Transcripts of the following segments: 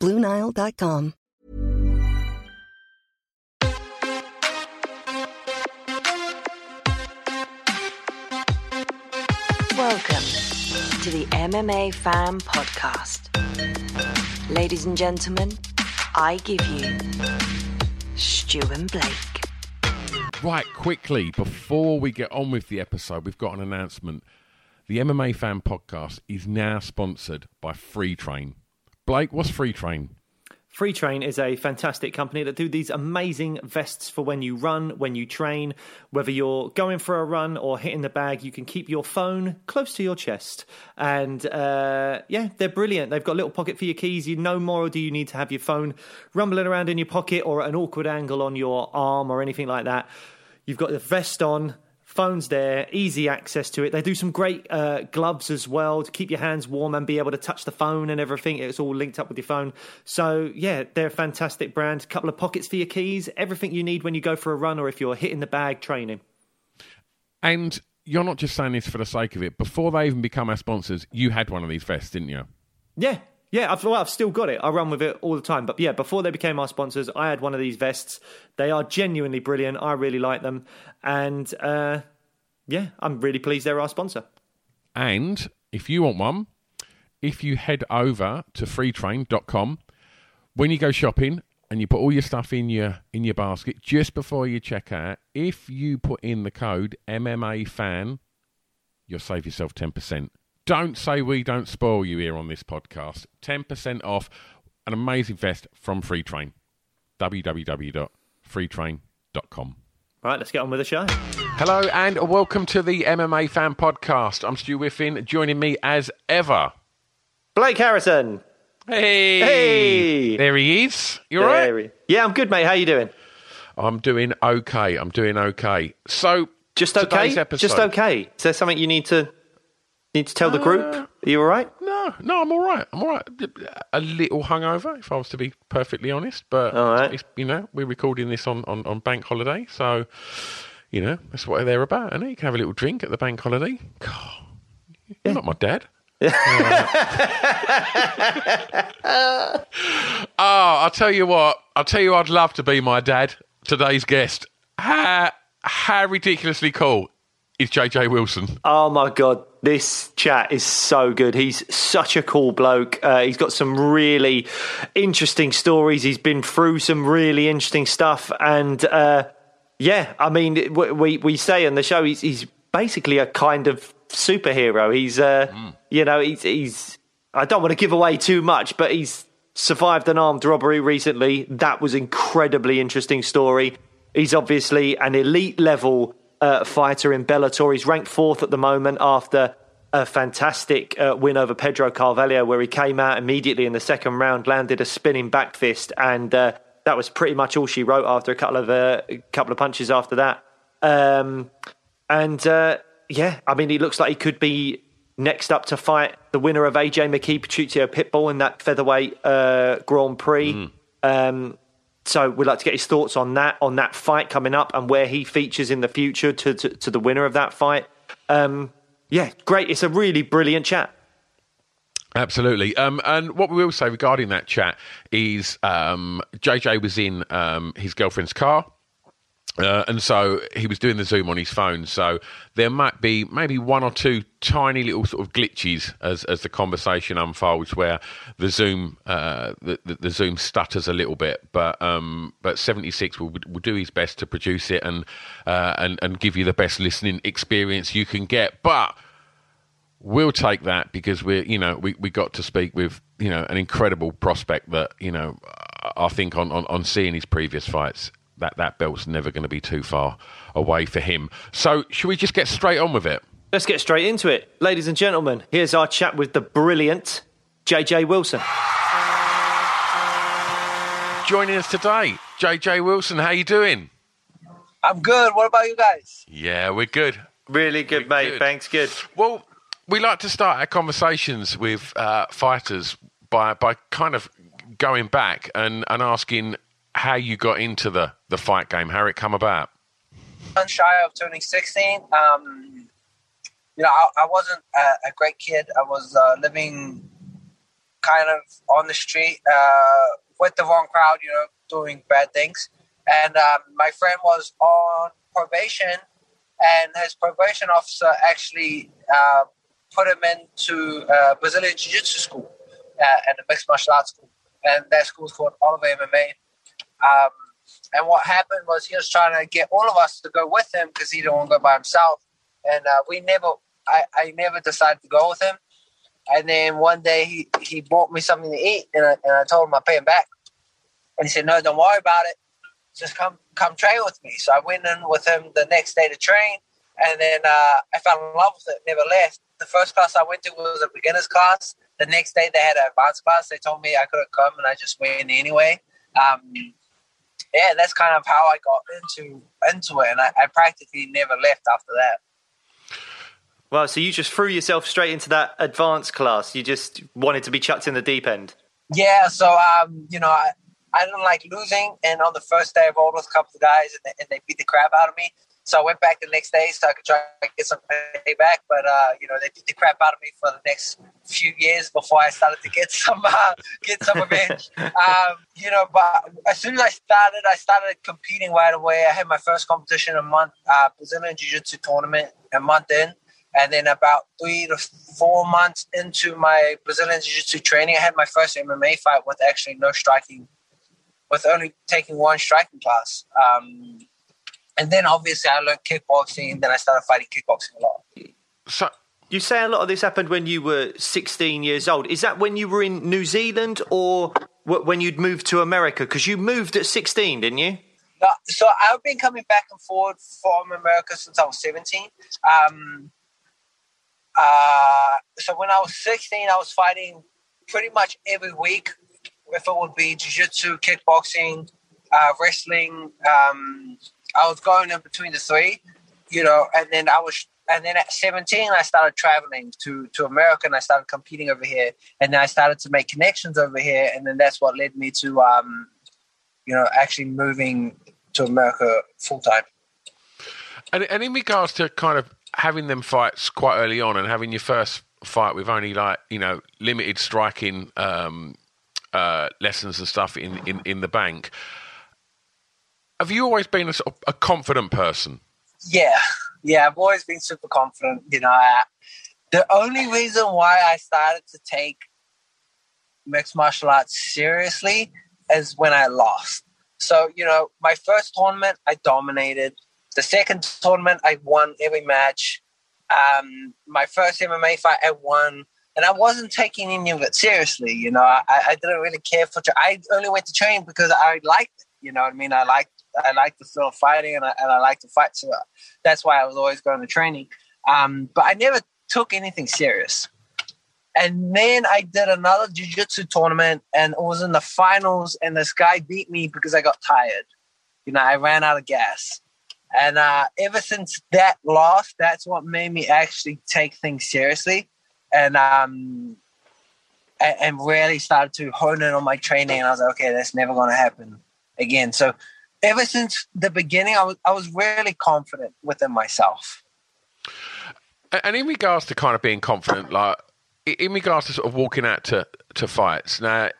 BlueNile.com. Welcome to the MMA Fan Podcast. Ladies and gentlemen, I give you Stu and Blake. Right, quickly, before we get on with the episode, we've got an announcement. The MMA Fan Podcast is now sponsored by Free Train. Blake, what's Free Train? Free Train is a fantastic company that do these amazing vests for when you run, when you train. Whether you're going for a run or hitting the bag, you can keep your phone close to your chest. And uh, yeah, they're brilliant. They've got a little pocket for your keys. You no more do you need to have your phone rumbling around in your pocket or at an awkward angle on your arm or anything like that. You've got the vest on phone's there, easy access to it. They do some great uh, gloves as well to keep your hands warm and be able to touch the phone and everything. It's all linked up with your phone. So, yeah, they're a fantastic brand. A couple of pockets for your keys, everything you need when you go for a run or if you're hitting the bag training. And you're not just saying this for the sake of it. Before they even become our sponsors, you had one of these vests, didn't you? Yeah, yeah, I've, well, I've still got it. I run with it all the time. But yeah, before they became our sponsors, I had one of these vests. They are genuinely brilliant. I really like them. And uh, yeah, I'm really pleased they're our sponsor. And if you want one, if you head over to freetrain.com, when you go shopping and you put all your stuff in your in your basket just before you check out, if you put in the code MMA fan, you'll save yourself 10%. Don't say we don't spoil you here on this podcast. 10% off an amazing vest from Free Train. www.freetrain.com. Right, let's get on with the show. Hello and welcome to the MMA Fan Podcast. I'm Stu Whiffin. Joining me as ever. Blake Harrison. Hey, Hey. there he is. You all right? There- Yeah, I'm good, mate. How you doing? I'm doing okay. I'm doing okay. So, Just okay. episode- Just okay. Is there something you need to need to tell the group? Are you all right? No, no, I'm all right. I'm all right. A little hungover, if I was to be perfectly honest. But All right. you know, we're recording this on, on, on bank holiday, so you know that's what they're about. And you can have a little drink at the bank holiday. God, you're not my dad. oh, I'll tell you what. I'll tell you, I'd love to be my dad. Today's guest. How how ridiculously cool is JJ Wilson? Oh my god, this chat is so good. He's such a cool bloke. Uh, he's got some really interesting stories. He's been through some really interesting stuff, and uh, yeah, I mean, we we say on the show he's he's basically a kind of superhero. He's uh, you know, he's he's. I don't want to give away too much, but he's survived an armed robbery recently. That was incredibly interesting story. He's obviously an elite level uh, fighter in Bellator. He's ranked fourth at the moment after a fantastic uh, win over Pedro Carvalho, where he came out immediately in the second round, landed a spinning back fist, and uh, that was pretty much all she wrote after a couple of uh, a couple of punches after that. Um, and uh, yeah, I mean, he looks like he could be next up to fight the winner of AJ McKee Patricio Pitbull in that featherweight uh, Grand Prix. Um, so we'd like to get his thoughts on that, on that fight coming up, and where he features in the future to to, to the winner of that fight. Um, yeah, great. It's a really brilliant chat. Absolutely. Um, and what we will say regarding that chat is um, JJ was in um, his girlfriend's car. Uh, and so he was doing the Zoom on his phone. So there might be maybe one or two tiny little sort of glitches as, as the conversation unfolds, where the Zoom uh, the, the, the Zoom stutters a little bit. But um, but seventy six will will do his best to produce it and uh, and and give you the best listening experience you can get. But we'll take that because we're you know we, we got to speak with you know an incredible prospect that you know I think on, on, on seeing his previous fights that that belt's never going to be too far away for him. So, should we just get straight on with it? Let's get straight into it. Ladies and gentlemen, here's our chat with the brilliant JJ Wilson. Joining us today, JJ Wilson, how you doing? I'm good. What about you guys? Yeah, we're good. Really good, We're mate. good. Thanks, good. Well, we like to start our conversations with uh, fighters by by kind of going back and, and asking how you got into the, the fight game, how it come about. I'm shy of turning 16. Um, you know, I, I wasn't a, a great kid. I was uh, living kind of on the street uh, with the wrong crowd, you know, doing bad things. And um, my friend was on probation, and his probation officer actually uh, put him into uh, Brazilian Jiu Jitsu school uh, and a mixed martial arts school. And that school's called Oliver MMA. Um, and what happened was he was trying to get all of us to go with him because he didn't want to go by himself. And uh, we never, I, I never decided to go with him. And then one day he, he bought me something to eat, and I, and I told him I'd pay him back. And he said, "No, don't worry about it. Just come come train with me." So I went in with him the next day to train, and then uh, I fell in love with it. Never left. The first class I went to was a beginners class. The next day they had an advanced class. They told me I couldn't come, and I just went anyway. Um, yeah, that's kind of how I got into into it, and I, I practically never left after that. Well, so you just threw yourself straight into that advanced class. You just wanted to be chucked in the deep end. Yeah, so um, you know, I, I didn't like losing, and on the first day I rolled with a couple of guys, and they, and they beat the crap out of me. So I went back the next day so I could try to get some payback, but uh, you know, they beat the crap out of me for the next few years before I started to get some uh, get some revenge. um, you know, but as soon as I started, I started competing right away. I had my first competition a month, uh, Brazilian Jiu Jitsu tournament a month in. And then about three to four months into my Brazilian Jiu-Jitsu training, I had my first MMA fight with actually no striking, with only taking one striking class. Um, and then obviously I learned kickboxing. Then I started fighting kickboxing a lot. So, You say a lot of this happened when you were 16 years old. Is that when you were in New Zealand or when you'd moved to America? Because you moved at 16, didn't you? No, so I've been coming back and forward from America since I was 17. Um, uh, so when I was 16, I was fighting pretty much every week. If it would be jiu-jitsu, kickboxing, uh, wrestling, um, I was going in between the three, you know. And then I was, and then at 17, I started traveling to to America, and I started competing over here. And then I started to make connections over here, and then that's what led me to, um, you know, actually moving to America full time. and, and in regards to kind of having them fights quite early on and having your first fight with only like you know limited striking um, uh, lessons and stuff in, in, in the bank, have you always been a sort of a confident person? Yeah, yeah. I've always been super confident. You know, I, the only reason why I started to take mixed martial arts seriously is when I lost. So, you know, my first tournament, I dominated. The second tournament, I won every match. Um, my first MMA fight, I won. And I wasn't taking any of it seriously. You know, I, I didn't really care for. Tra- I only went to train because I liked it. You know what I mean? I liked I like the feel of fighting, and I, and I like to fight. So that's why I was always going to training. Um, but I never took anything serious. And then I did another jiu-jitsu tournament, and it was in the finals. And this guy beat me because I got tired. You know, I ran out of gas. And uh, ever since that loss, that's what made me actually take things seriously, and um, and, and really started to hone in on my training. And I was like, okay, that's never going to happen again. So ever since the beginning, I was I was really confident within myself. And- in regards to kind of being confident, like in regards to sort of walking out to, to fights, now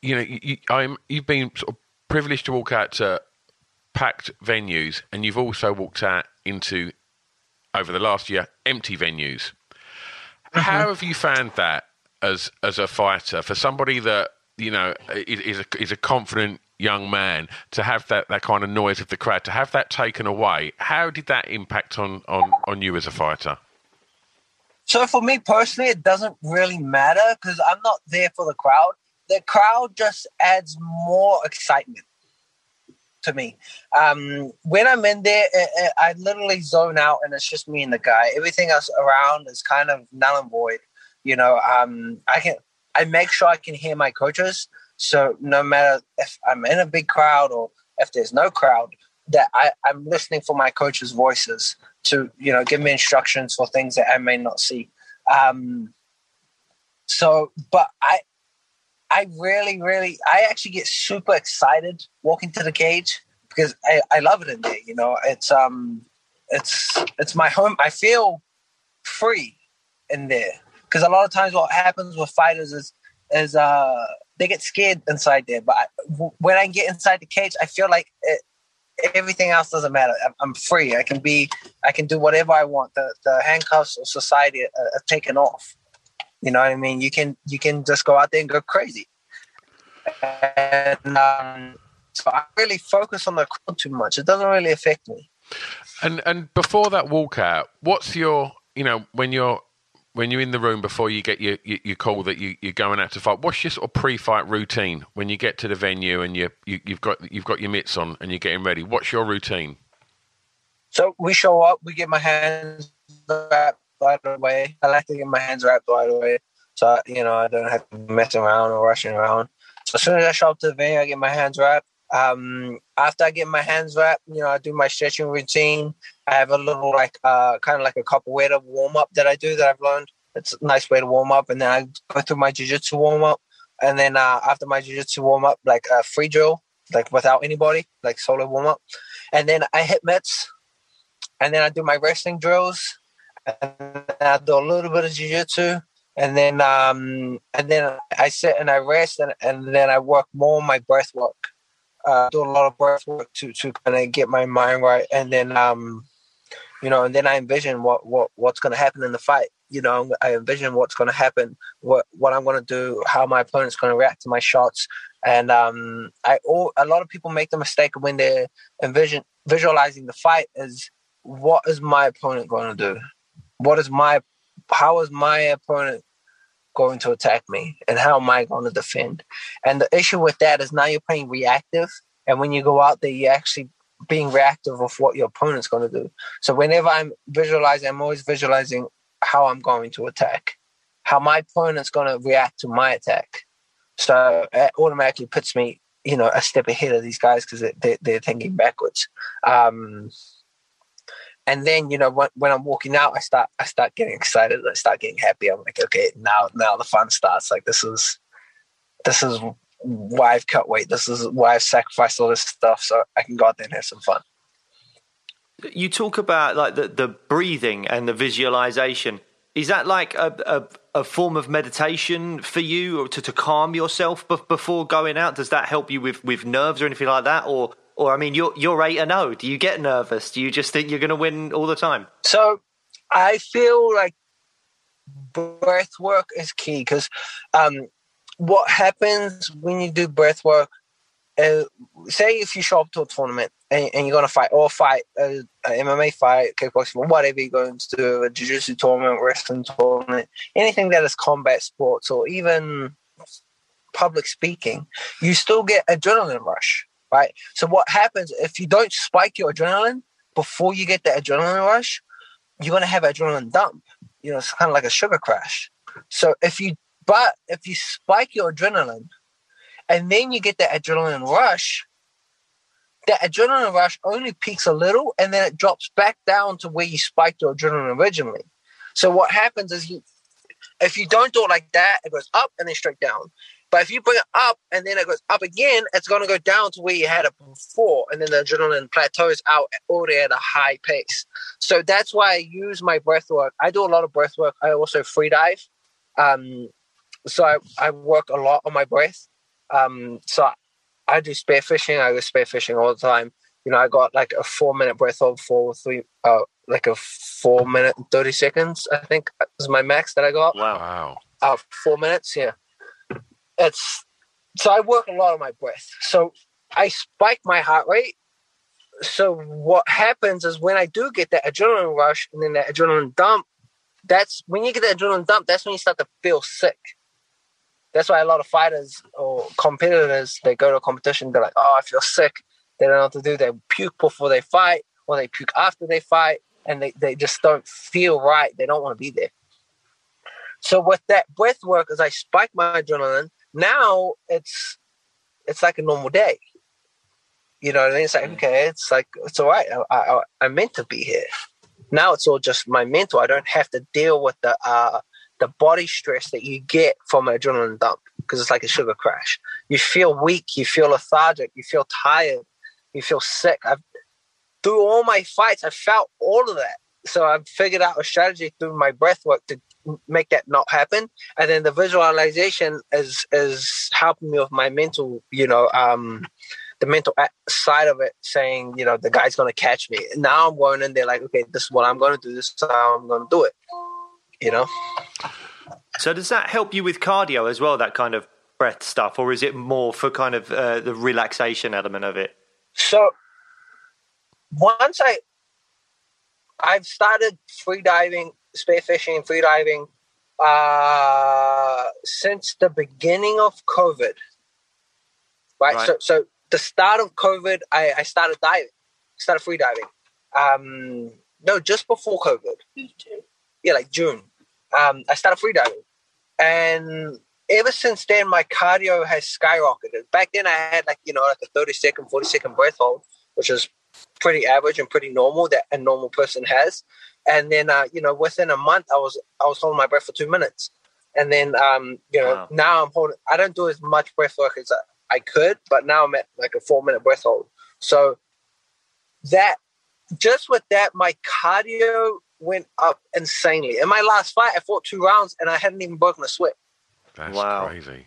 you know you, I'm you've been sort of privileged to walk out to packed venues, and you've also walked out into over the last year empty venues. Mm-hmm. How have you found that as as a fighter for somebody that you know is, is a, is a confident young man to have that, that kind of noise of the crowd to have that taken away? How did that impact on on on you as a fighter? So for me personally, it doesn't really matter because I'm not there for the crowd. The crowd just adds more excitement to me. Um, when I'm in there, it, it, I literally zone out, and it's just me and the guy. Everything else around is kind of null and void. You know, um, I can I make sure I can hear my coaches. So no matter if I'm in a big crowd or if there's no crowd, that I, I'm listening for my coaches' voices to you know give me instructions for things that I may not see. Um, so, but I I really, really, I actually get super excited walking to the cage because I, I love it in there. You know, it's um, it's it's my home. I feel free in there because a lot of times what happens with fighters is is uh they get scared inside there. But I, when I get inside the cage, I feel like it, everything else doesn't matter. I'm, free. I can be. I can do whatever I want. The the handcuffs of society are, are taken off. You know what I mean? You can you can just go out there and go crazy. And um, so I really focus on the crowd too much. It doesn't really affect me. And and before that walkout, what's your you know when you're when you're in the room before you get your your, your call that you, you're going out to fight? What's your sort of pre-fight routine when you get to the venue and you, you you've got you've got your mitts on and you're getting ready? What's your routine? So we show up, we get my hands wrapped right away. I like to get my hands wrapped right away. So, you know, I don't have to mess around or rushing around. So as soon as I show up to the venue, I get my hands wrapped. Um, after I get my hands wrapped, you know, I do my stretching routine. I have a little like uh, kind of like a capoeira warm up that I do that I've learned. It's a nice way to warm up, and then I go through my jiu-jitsu warm up, and then uh, after my jiu-jitsu warm up, like a free drill, like without anybody, like solo warm up, and then I hit mitts, and then I do my wrestling drills, and I do a little bit of jiu-jitsu, and then um, and then I sit and I rest, and, and then I work more on my breath work. Uh, do a lot of breath work to to kind of get my mind right, and then um, you know, and then I envision what what what's going to happen in the fight. You know, I envision what's going to happen, what what I'm going to do, how my opponent's going to react to my shots, and um, I all a lot of people make the mistake when they're envision visualizing the fight is what is my opponent going to do, what is my how is my opponent going to attack me and how am I going to defend? And the issue with that is now you're playing reactive. And when you go out there, you're actually being reactive of what your opponent's going to do. So whenever I'm visualizing, I'm always visualizing how I'm going to attack, how my opponent's going to react to my attack. So it automatically puts me, you know, a step ahead of these guys because they're, they're thinking backwards. Um, and then you know when, when i'm walking out i start i start getting excited i start getting happy. I'm like okay now now the fun starts. Like this is this is why i've cut weight. This is why i've sacrificed all this stuff so i can go out there and have some fun. You talk about like the, the breathing and the visualization. Is that like a, a, a form of meditation for you to, to calm yourself before going out? Does that help you with with nerves or anything like that? Or or I mean, you're you're eight and zero. Oh. Do you get nervous? Do you just think you're going to win all the time? So I feel like breath work is key because um, what happens when you do breath work? Uh, say if you show up to a tournament and, and you're going to fight or fight a, a MMA fight, kickboxing, whatever you're going to do, a jiu-jitsu tournament, wrestling tournament, anything that is combat sports or even public speaking, you still get adrenaline rush right? So what happens if you don't spike your adrenaline before you get the adrenaline rush, you're gonna have adrenaline dump. You know, it's kind of like a sugar crash. So if you but if you spike your adrenaline and then you get the adrenaline rush, the adrenaline rush only peaks a little and then it drops back down to where you spiked your adrenaline originally. So what happens is you if you don't do it like that, it goes up and then straight down. But if you bring it up and then it goes up again, it's going to go down to where you had it before. And then the adrenaline plateaus out already at a high pace. So that's why I use my breath work. I do a lot of breath work. I also free dive. Um, so I, I work a lot on my breath. Um, so I do spearfishing. I go spearfishing all the time. you know, I got like a four minute breath hold for three, uh, like a four minute and 30 seconds, I think is my max that I got. Wow. Wow. Uh, four minutes, yeah. It's so I work a lot on my breath. So I spike my heart rate. So what happens is when I do get that adrenaline rush and then that adrenaline dump, that's when you get that adrenaline dump, that's when you start to feel sick. That's why a lot of fighters or competitors they go to a competition, they're like, Oh, I feel sick. They don't know what to do. They puke before they fight or they puke after they fight and they, they just don't feel right. They don't want to be there. So with that breath work, as I spike my adrenaline, now it's it's like a normal day. You know what I mean? It's like okay, it's like it's all right. I, I I'm meant to be here. Now it's all just my mental. I don't have to deal with the uh the body stress that you get from an adrenaline dump because it's like a sugar crash. You feel weak, you feel lethargic, you feel tired, you feel sick. I've through all my fights, I felt all of that. So I've figured out a strategy through my breath work to make that not happen. And then the visualization is is helping me with my mental, you know, um, the mental side of it, saying, you know, the guy's gonna catch me. Now I'm going in there like, okay, this is what I'm gonna do. This is how I'm gonna do it. You know. So does that help you with cardio as well? That kind of breath stuff, or is it more for kind of uh, the relaxation element of it? So once I I've started free diving, spearfishing, and free diving uh, since the beginning of COVID. Right? Right. So, so the start of COVID, I, I started diving, started free diving. Um, no, just before COVID. Yeah, like June. Um, I started free diving, and ever since then, my cardio has skyrocketed. Back then, I had like you know like a thirty second, forty second breath hold, which is pretty average and pretty normal that a normal person has. And then uh, you know within a month, I was I was holding my breath for two minutes, and then um, you know Wow. now I'm holding. I don't do as much breath work as I, I could, but now I'm at like a four minute breath hold. So that just with that, my cardio went up insanely. In my last fight, I fought two rounds and I hadn't even broken a sweat. That's Wow. crazy.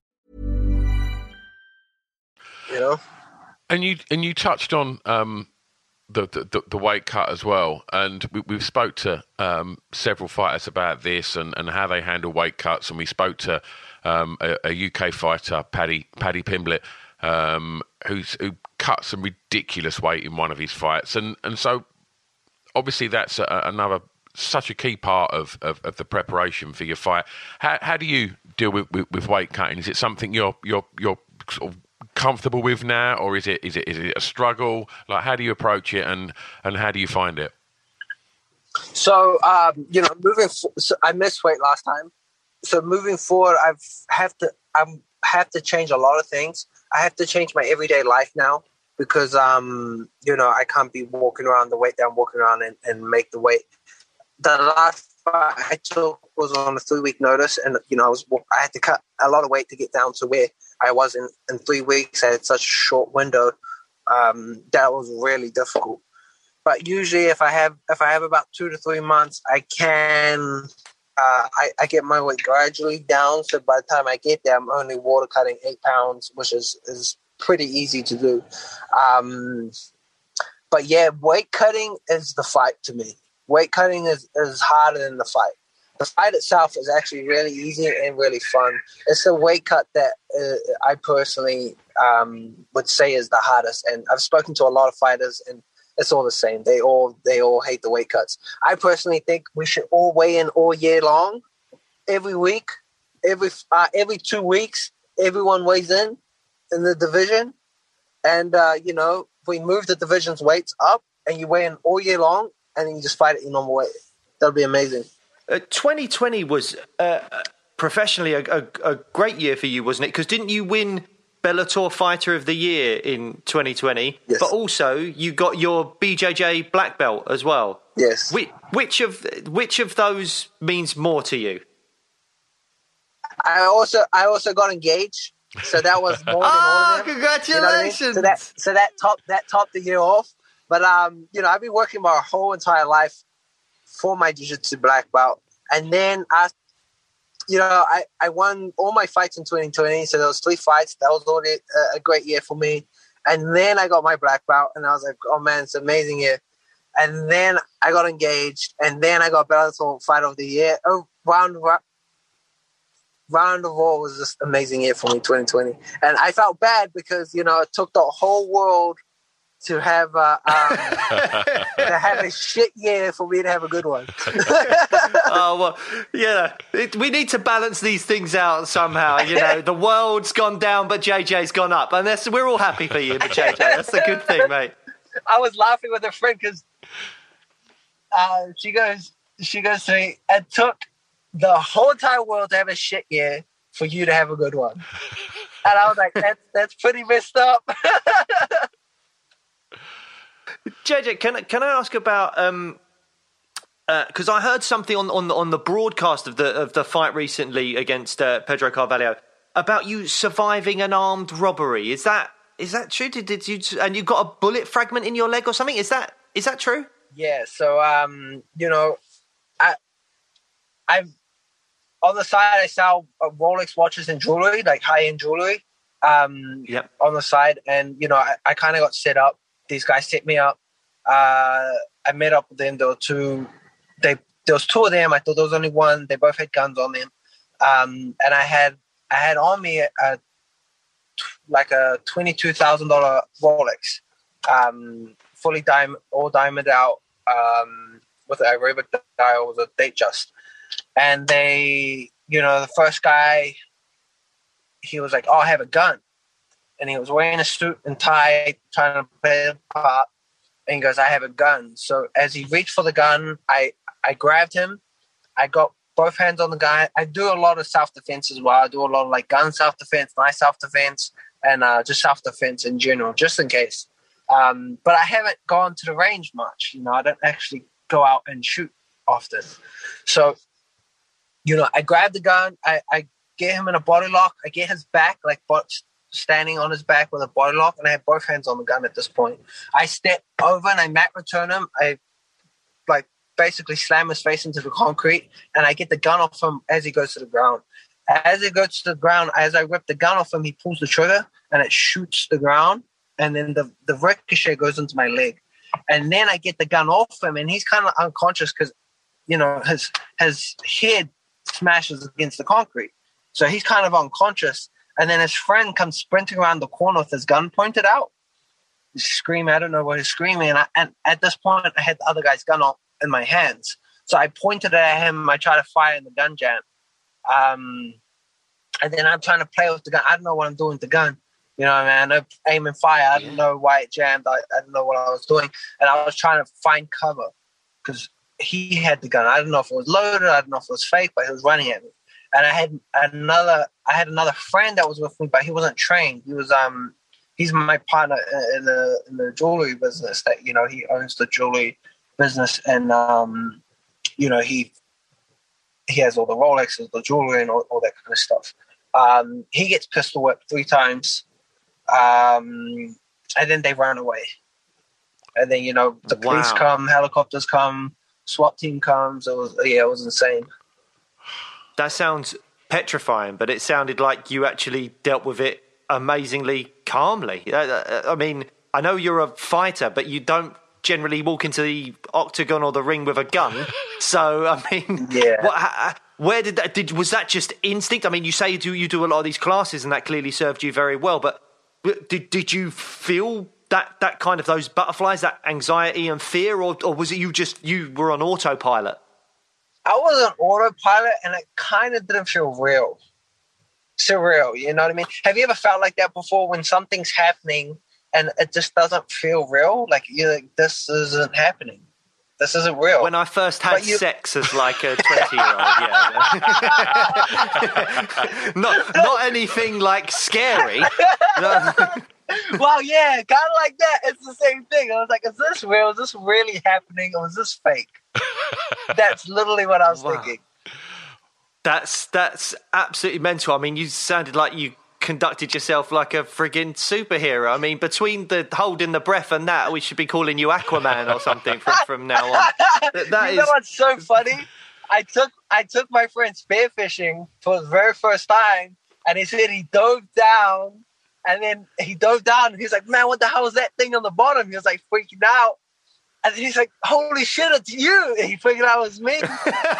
You know, And you and you touched on um, the, the the weight cut as well, and we, we've spoke to um, several fighters about this and, and how they handle weight cuts, and we spoke to um, a, a UK fighter, Paddy Paddy Pimblett, um, who's who cut some ridiculous weight in one of his fights, and and so obviously that's a, another such a key part of, of, of the preparation for your fight. How, how do you deal with, with, with weight cutting? Is it something you're you're you're sort of comfortable with now, or is it is it is it a struggle? Like, how do you approach it, and and how do you find it? So, um, you know, moving. Fo- so I missed weight last time. So moving forward, I've have to. I'm have to change a lot of things. I have to change my everyday life now because, um, you know, I can't be walking around the weight that I'm walking around and, and make the weight. The last I took was on a three week notice, and you know, I was I had to cut a lot of weight to get down to where I was in in three weeks. I had such a short window um, that was really difficult. But usually, if I have if I have about two to three months, I can uh, I, I get my weight gradually down. So by the time I get there, I'm only water cutting eight pounds, which is is pretty easy to do. Um, but yeah, weight cutting is the fight to me. Weight cutting is, is harder than the fight. The fight itself is actually really easy and really fun. It's the weight cut that uh, I personally um, would say is the hardest. And I've spoken to a lot of fighters, and it's all the same. They all they all hate the weight cuts. I personally think we should all weigh in all year long, every week, every uh, every two weeks. Everyone weighs in in the division, and uh, you know we move the division's weights up, and you weigh in all year long, and then you just fight it your normal way. That'd be amazing. Uh, 2020 was uh, professionally a, a, a, great year for you, wasn't it? Because didn't you win Bellator Fighter of the Year in 2020? Yes. But also you got your BJJ black belt as well. Yes. Which, which of which of those means more to you? I also I also got engaged, so that was more than all oh, of them. congratulations! You know I mean? So that so that top that topped the year off. But um, you know, I've been working my whole entire life for my jiu-jitsu black belt, and then I, you know, I I won all my fights in 2020. So there was three fights. That was already a, a great year for me. And then I got my black belt, and I was like, oh man, it's amazing year. And then I got engaged, and then I got Bellator Fight of the Year. Oh, round round of all was just amazing year for me 2020 and i felt bad because you know it took the whole world to have uh, um, to have a shit year for me to have a good one oh well yeah it, we need to balance these things out somehow you know the world's gone down but jj's gone up and that's, we're all happy for you but jj that's the good thing mate i was laughing with a friend because uh, she goes she goes to me it took the whole entire world to have a shit year for you to have a good one. And I was like, that's that's pretty messed up. JJ, can can I ask about um because uh, I heard something on on the, on the broadcast of the of the fight recently against uh, Pedro Carvalho about you surviving an armed robbery. Is that is that true? Did, did you and you got a bullet fragment in your leg or something? Is that is that true? Yeah. So um, you know, I I've on the side I sell uh, Rolex watches and jewelry, like high end jewelry. Um, yep. On the side, and you know, I, I kind of got set up. These guys set me up. Uh, I met up with them. There were two. They there was two of them. I thought there was only one. They both had guns on them. Um, and I had I had on me a, like a twenty two thousand dollar Rolex, um, fully diamond, all diamond out, um, with a Arabic dial with a Datejust, and they, you know, the first guy, he was like, "Oh, I have a gun," and he was wearing a suit and tie, trying to play the pop, and he goes, "I have a gun." So as he reached for the gun, I I grabbed him, I got both hands on the guy. I do a lot of self defense as well. I do a lot of like gun self defense, knife self defense, and uh, just self defense in general, just in case. Um, but I haven't gone to the range much. You know, I don't actually go out and shoot often. So you know, I grab the gun, I, I get him in a body lock, I get his back, like standing on his back with a body lock, and I have both hands on the gun at this point. I step over and I mat return him. I like basically slam his face into the concrete, and I get the gun off him as he goes to the ground. As he goes to the ground, as I rip the gun off him, he pulls the trigger and it shoots the ground, and then the the ricochet goes into my leg. And then I get the gun off him, and he's kind of unconscious because, you know, his his head smashes against the concrete. So he's kind of unconscious. And then his friend comes sprinting around the corner with his gun pointed out. He's screaming, I don't know what he's screaming. And, I, and at this point, I had the other guy's gun in my hands. So I pointed at him. I tried to fire in the gun jam. Um, and then I'm trying to play with the gun. I don't know what I'm doing with the gun. You know, man, I aiming fire. I don't know why it jammed. I, I didn't know what I was doing, and I was trying to find cover because he had the gun. I don't know if it was loaded. I don't know if it was fake, but he was running at me. And I had another. I had another friend that was with me, but he wasn't trained. He was um. He's my partner in the in the jewelry business. That you know he owns the jewelry business, and um, you know he he has all the Rolexes, the jewelry, and all, all that kind of stuff. Um, he gets pistol whipped three times, um, and then they run away. And then you know the wow. police come, helicopters come, SWAT team comes. It was yeah, it was insane. That sounds petrifying, but it sounded like you actually dealt with it amazingly calmly. Uh, uh, I mean, I know you're a fighter, but you don't generally walk into the octagon or the ring with a gun. so I mean, yeah. What, where did that? Did was that just instinct? I mean, you say you do you do a lot of these classes, and that clearly served you very well. But did did you feel that that kind of those butterflies, that anxiety and fear, or or was it you just you were on autopilot? I was on autopilot, and it kind of didn't feel real, surreal. You know what I mean? Have you ever felt like that before when something's happening? and it just doesn't feel real. Like you're like this isn't happening. This isn't real. When I first had you... sex as like a twenty-year-old, yeah, not not anything like scary. well, yeah, kind of like that. It's the same thing. I was like, is this real? Is this really happening, or is this fake? That's literally what I was wow. thinking. That's that's absolutely mental. I mean, you sounded like you conducted yourself like a frigging superhero. I mean, between the holding the breath and that, we should be calling you Aquaman or something from, from now on. That, that you know what's so funny? I took I took my friend spearfishing for the very first time, and he said he dove down, and then he dove down, and he's like, "Man, what the hell is that thing on the bottom?" He was like freaking out, and he's like, "Holy shit, it's you!" And he figured out it was me.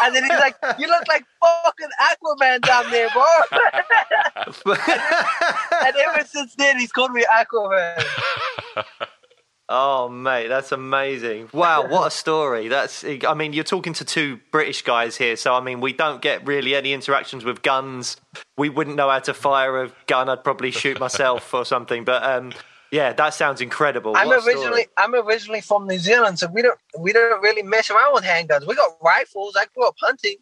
and then he's like, "You look like fucking Aquaman down there, bro." and ever since then, he's called me Aquaman. Oh, mate, that's amazing! Wow, what a story! That's, I mean, you're talking to two British guys here, so I mean, we don't get really any interactions with guns. We wouldn't know how to fire a gun. I'd probably shoot myself or something. But um, yeah, that sounds incredible. I'm what originally I'm originally from New Zealand, so we don't we don't really mess around with handguns. We got rifles. I grew up hunting.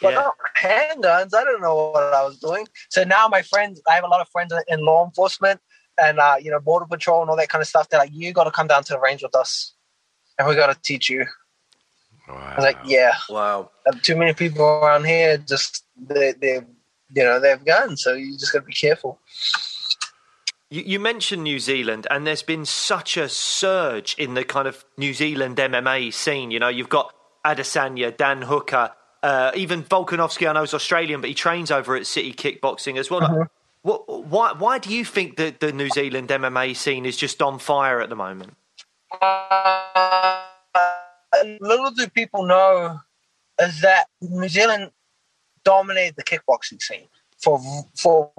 But yeah. not handguns. I don't know what I was doing. So now my friends, I have a lot of friends in law enforcement and uh, you know border patrol and all that kind of stuff. They're like, you got to come down to the range with us, and we got to teach you. Wow. I was like, yeah, wow. Too many people around here just they they you know they have guns, so you just got to be careful. You, you, mentioned New Zealand, and there's been such a surge in the kind of New Zealand MMA scene. You know, you've got Adesanya, Dan Hooker, uh, even Volkanovski. I know is Australian, but he trains over at City Kickboxing as well. Uh-huh. What, why, why do you think that the New Zealand MMA scene is just on fire at the moment? Uh, little do people know is that New Zealand dominated the kickboxing scene for for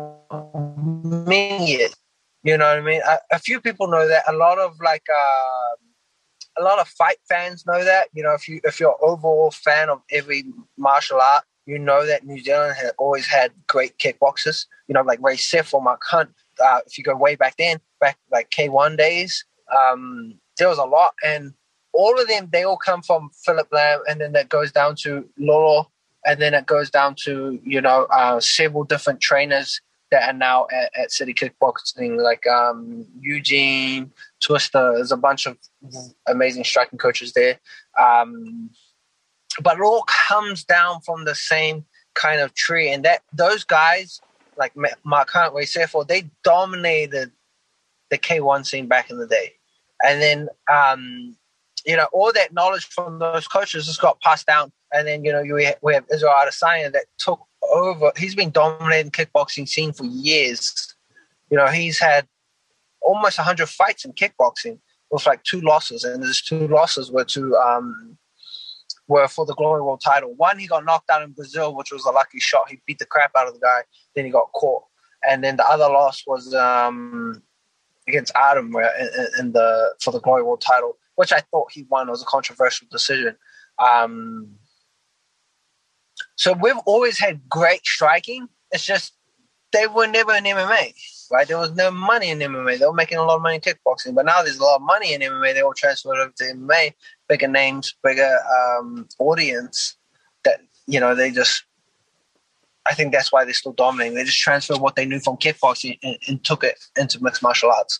many years. You know what I mean? A, a few people know that. A lot of like uh, a lot of fight fans know that. You know, if you if you're overall fan of every martial art, you know that New Zealand has always had great kickboxers. You know, like Ray Sefo or Mark Hunt. Uh, if you go way back then, back like K1 days, um, there was a lot, and all of them they all come from Philip Lamb, and then that goes down to Lolo, and then it goes down to you know uh, several different trainers that are now at, at City Kickboxing, like um, Eugene, Twister. There's a bunch of amazing striking coaches there. Um, but it all comes down from the same kind of tree. And that those guys, like Mark Hunt, Ray Sefo, they dominated the K1 scene back in the day. And then, um, you know, all that knowledge from those coaches just got passed down. And then, you know, we have, we have Israel Adesanya that took over. He's been dominating kickboxing scene for years. You know, he's had almost 100 fights in kickboxing with like two losses, and his two losses were to um, were for the Glory World title. One, he got knocked out in Brazil, which was a lucky shot. He beat the crap out of the guy. Then he got caught, and then the other loss was um, against Adam in, in, the for the Glory World title, which I thought he won. It was a controversial decision. Um, so we've always had great striking. It's just they were never in MMA. right? There was no money in MMA. They were making a lot of money in kickboxing, but now there's a lot of money in MMA. They all transferred over to MMA, bigger names, bigger um, audience. That you know, they just. I think that's why they're still dominating. They just transferred what they knew from kickboxing and, and took it into mixed martial arts.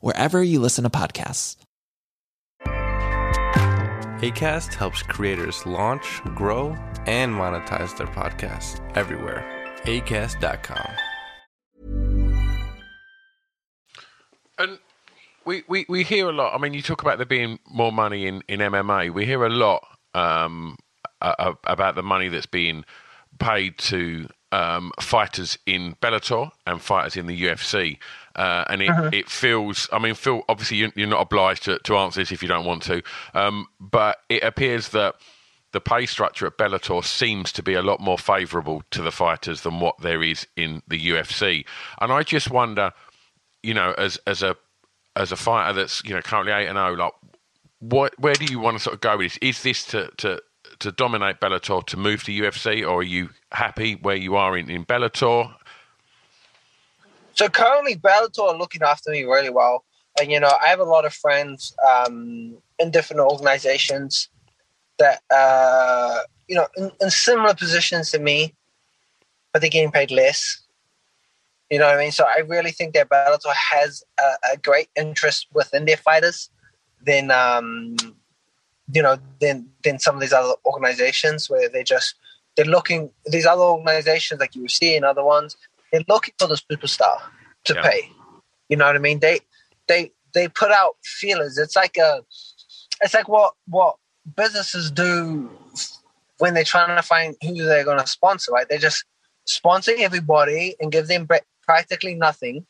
wherever you listen to podcasts. ACAST helps creators launch, grow, and monetize their podcasts everywhere. ACAST.com. And we, we, we hear a lot. I mean, you talk about there being more money in, in MMA. We hear a lot um, uh, about the money that's being paid to um, fighters in Bellator and fighters in the UFC. Uh, and it, uh-huh. it feels, I mean, Phil, obviously you're, not obliged to, to answer this if you don't want to, um, but it appears that the pay structure at Bellator seems to be a lot more favourable to the fighters than what there is in the UFC. And I just wonder, you know, as as a as a fighter that's you know currently eight and zero, like what where do you want to sort of go with this? Is this to to to dominate Bellator to move to UFC, or are you happy where you are in, in Bellator? So currently, Bellator are looking after me really well. And, you know, I have a lot of friends um, in different organizations that, uh, you know, in, in, similar positions to me, but they're getting paid less. You know what I mean? So I really think that Bellator has a, a great interest within their fighters than, um, you know, than, than some of these other organizations where they just, they're looking, these other organizations like UFC and other ones, they're looking for the superstar to yeah. pay. You know what I mean? They they they put out feelers. It's like a it's like what what businesses do when they're trying to find who they're going to sponsor. Right? They're just sponsoring everybody and give them practically nothing.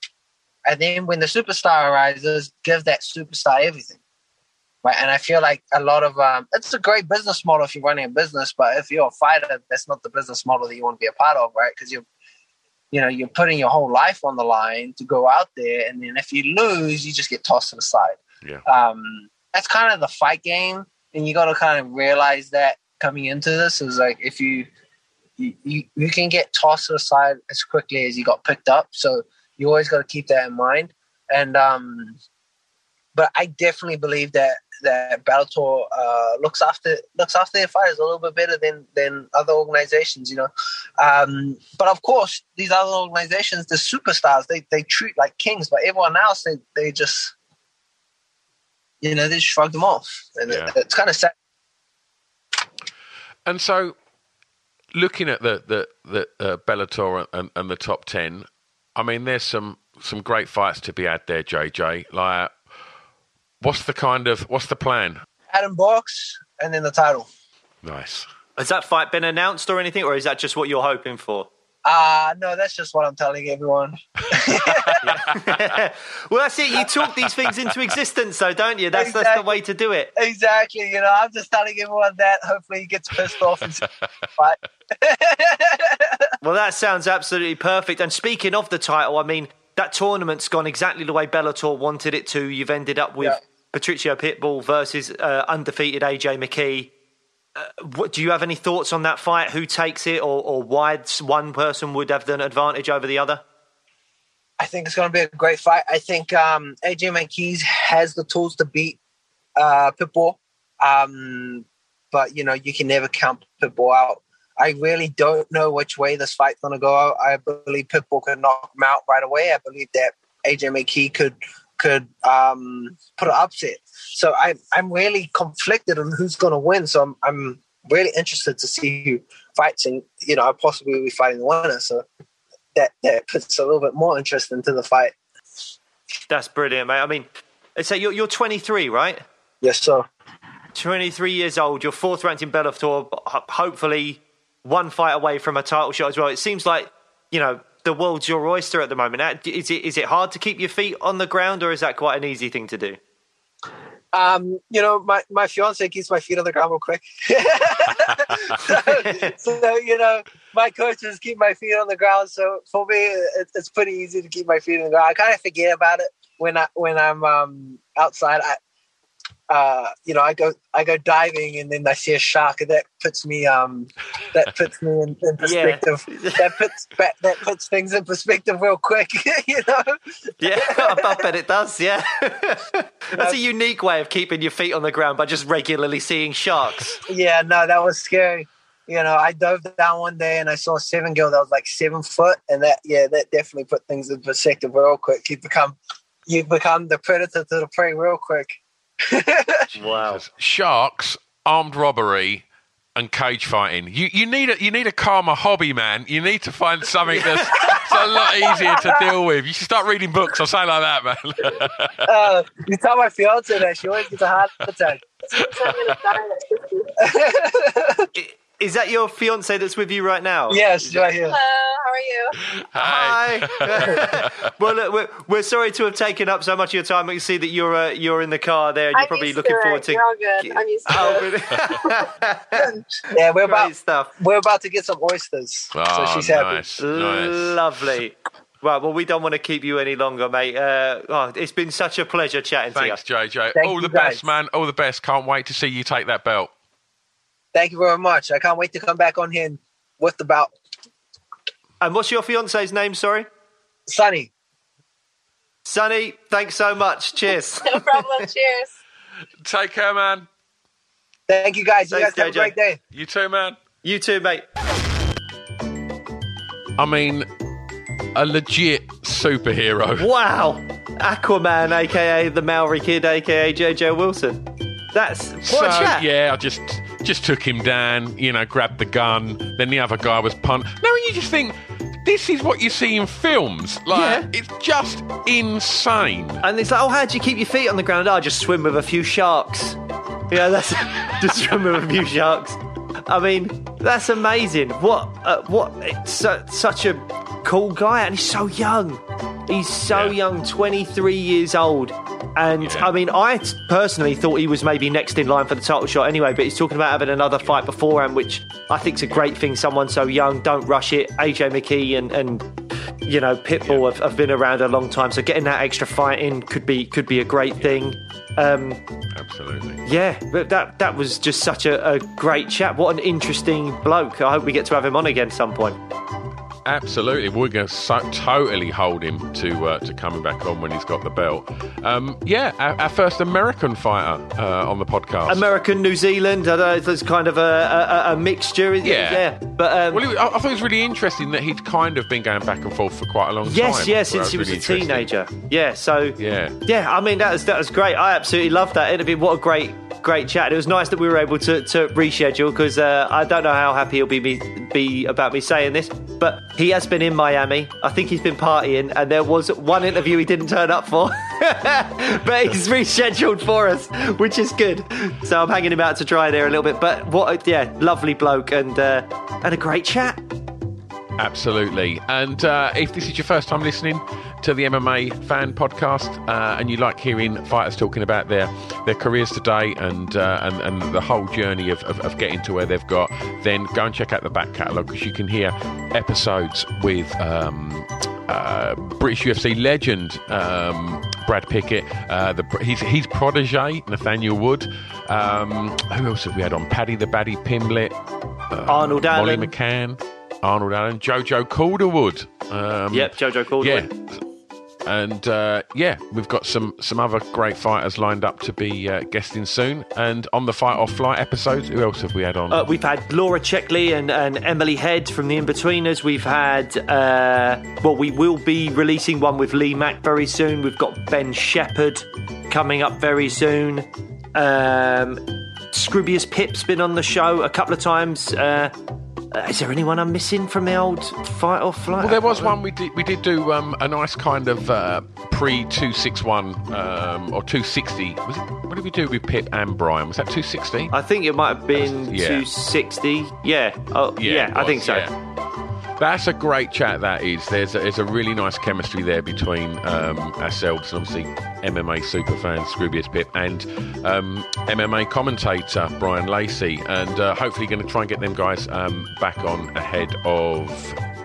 And then when the superstar arises, give that superstar everything. Right. And I feel like a lot of um, it's a great business model if you're running a business, but if you're a fighter, that's not the business model that you want to be a part of, right? Because you're you know you're putting your whole life on the line to go out there and then if you lose you just get tossed to the side. Yeah. Um, that's kind of the fight game and you got to kind of realize that coming into this is like if you, you you you can get tossed to the side as quickly as you got picked up so you always got to keep that in mind. And um but i definitely believe that that Bellator uh, looks after looks after their fighters a little bit better than than other organizations, you know. Um, but of course, these other organizations, the superstars, they they treat like kings, but everyone else, they they just you know they just shrug them off, and yeah. it, it's kind of sad. And so, looking at the the the uh, Bellator and, and the top ten, I mean, there's some some great fights to be had there, JJ. Like What's the kind of what's the plan? Adam Borics and then the title. Nice. Has that fight been announced or anything, or is that just what you're hoping for? Uh no, that's just what I'm telling everyone. well, that's it. You talk these things into existence, though, don't you? That's exactly. that's the way to do it. Exactly. You know, I'm just telling everyone that. Hopefully, he gets pissed off and fight. well, that sounds absolutely perfect. And speaking of the title, I mean, that tournament's gone exactly the way Bellator wanted it to. You've ended up with yeah. Patricio Pitbull versus uh, undefeated AJ McKee. Uh, what, do you have any thoughts on that fight? Who takes it, or, or why one person would have an advantage over the other? I think it's going to be a great fight. I think um, AJ McKees has the tools to beat uh, Pitbull, um, but you know you can never count Pitbull out. I really don't know which way this fight's going to go. I believe Pitbull could knock him out right away. I believe that AJ McKee could could um, put an upset. So I, I'm really conflicted on who's going to win. So I'm, I'm really interested to see who fights, and you know, I possibly will be fighting the winner. So that that puts a little bit more interest into the fight. That's brilliant, mate. I mean, so you're you're 23, right? Yes, sir. 23 years old. You're fourth ranked in Bellator. Hopefully, one fight away from a title shot as well. It seems like you know the world's your oyster at the moment. Is it is it hard to keep your feet on the ground, or is that quite an easy thing to do? Um, you know, my, my fiance keeps my feet on the ground real quick. so, so, you know, my coaches keep my feet on the ground. So for me, it, it's pretty easy to keep my feet on the ground. I kind of forget about it when I when I'm um, outside. I, uh, you know, I go I go diving and then I see a shark and that puts me um that puts me in, in perspective. Yeah. that puts that puts things in perspective real quick. you know. Yeah, I bet it does. Yeah, that's a unique way of keeping your feet on the ground by just regularly seeing sharks. Yeah, no, that was scary. You know, I dove down one day and I saw a seven gill that was like seven foot, and that yeah, that definitely put things in perspective real quick. You become you become the predator to the prey real quick wow. Sharks, armed robbery, and cage fighting. You you need a you need a calmer hobby, man. You need to find something that's, a lot easier to deal with. You should start reading books or something like that, man. uh, you tell my fiance that she always gets a heart attack. Is that your fiance that's with you right now? Yes, right here. Hello, how are you? Hi. well, look, we're, we're sorry to have taken up so much of your time. We can see that you're uh, you're in the car there. And you're I'm probably used looking to forward it. to. You're all good. I'm used to Oh, it. Yeah, we're about Great stuff. we're about to get some oysters. Oh, so she's happy. nice, nice. Lovely. Right, well, we don't want to keep you any longer, mate. Uh, oh, it's been such a pleasure chatting Thanks, to you. JJ. Thank All you, the guys. best, man. All the best. Can't wait to see you take that belt. Thank you very much. I can't wait to come back on here and with the bout. And what's your fiance's name? Sorry, Sunny. Sunny. Thanks so much. Cheers. no problem. Cheers. Take care, man. Thank you guys. You Thanks, guys have a great day. You too, man. you too, mate. I mean, a legit superhero. Wow, Aquaman, aka the Maori Kid, aka JJ Wilson. That's what so, a chat. yeah, I just just took him down, you know, grabbed the gun. Then the other guy was punt. No, you just think this is what you see in films. Like Yeah. it's just insane. And it's like, oh, how do you keep your feet on the ground? Oh, I just swim with a few sharks. Yeah, that's just swim with a few sharks. I mean, that's amazing. What, uh, what? It's su- such a cool guy, and he's so young. He's so Yeah. young, 23 years old. And Yeah. I mean, I personally thought he was maybe next in line for the title shot anyway, but he's talking about having another fight beforehand, which I think's a great thing. Someone so young, don't rush it. AJ McKee and, and you know, Pitbull have, have been around a long time, so getting that extra fight in could be could be a great thing. Um, Absolutely. yeah, but that that was just such a, a great chat. What an interesting bloke. I hope we get to have him on again some point. Absolutely, we're going to so, totally hold him to uh, to coming back on when he's got the belt. Um, yeah, our, our first American fighter uh, on the podcast. American, New Zealand, I don't know, there's kind of a, a, a mixture. Yeah. yeah. But um, well, was- I, I thought it was really interesting that he'd kind of been going back and forth for quite a long yes, time. yes, yes, since he was really a teenager. Yeah, so Yeah. yeah. I mean that was that was great. I absolutely loved that interview. What a great great chat. It was nice that we were able to, to reschedule because uh, I don't know how happy he'll be me, be about me saying this, but he has been in Miami. I think he's been partying, and there was one interview he didn't turn up for, but he's rescheduled for us, which is good. So I'm hanging him out to dry there a little bit. But what, yeah, lovely bloke and uh, and a great chat. Absolutely. And uh, if this is your first time listening to the MMA fan podcast uh, and you like hearing fighters talking about their, their careers today and, uh, and and the whole journey of, of, of getting to where they've got, then go and check out the back catalogue because you can hear episodes with. Um, uh, British UFC legend um, Brad Pickett, uh, the, his, his protege Nathaniel Wood. Um, who else have we had on? Paddy the Baddy Pimblett, uh, Arnold Molly Allen. McCann, Arnold Allen, Jojo Calderwood. Um, Yep, Jojo Calderwood. Yeah, and uh, yeah, we've got some some other great fighters lined up to be uh, guesting soon. And on the Fight or Flight episodes, who else have we had on? Uh, we've had Laura Checkley and, and Emily Head from the Inbetweeners. We've had, uh, well, we will be releasing one with Lee Mack very soon. We've got Ben Shepherd coming up very soon. Um, Pip's been on the show a couple of times. Uh, is there anyone I'm missing from the old Fight or Flight? Well, there was one we did. We did do um, a nice kind of uh, pre two six one um, or two sixty. Was it? What did we do with Pip and Brian? Was that two sixty? I think it might have been Yeah. 260. Yeah. Oh, yeah, it I think so. yeah. That's a great chat. That is. There's a, there's a really nice chemistry there between um, ourselves and obviously MMA super superfan Scroobius Pip and um, MMA commentator Brian Lacey, and uh, hopefully going to try and get them guys um, back on ahead of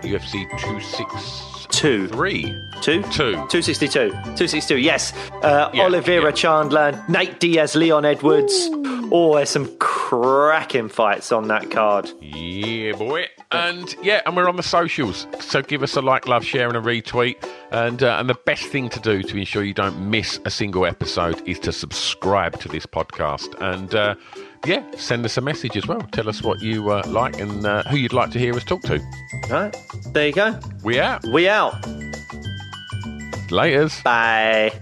UFC two six two three two two 262. 262, yes. Uh, Oliveira Chandler, Nate Diaz, Leon Edwards. Oh, there's some cracking fights on that card. Yeah, boy. And yeah, and we're on the socials. So give us a like, love, share, and a retweet. And uh, and the best thing to do to ensure you don't miss a single episode is to subscribe to this podcast. And uh, yeah, send us a message as well. Tell us what you uh, like and uh, who you'd like to hear us talk to. All right, there you go. We out. We out. Laters. Bye.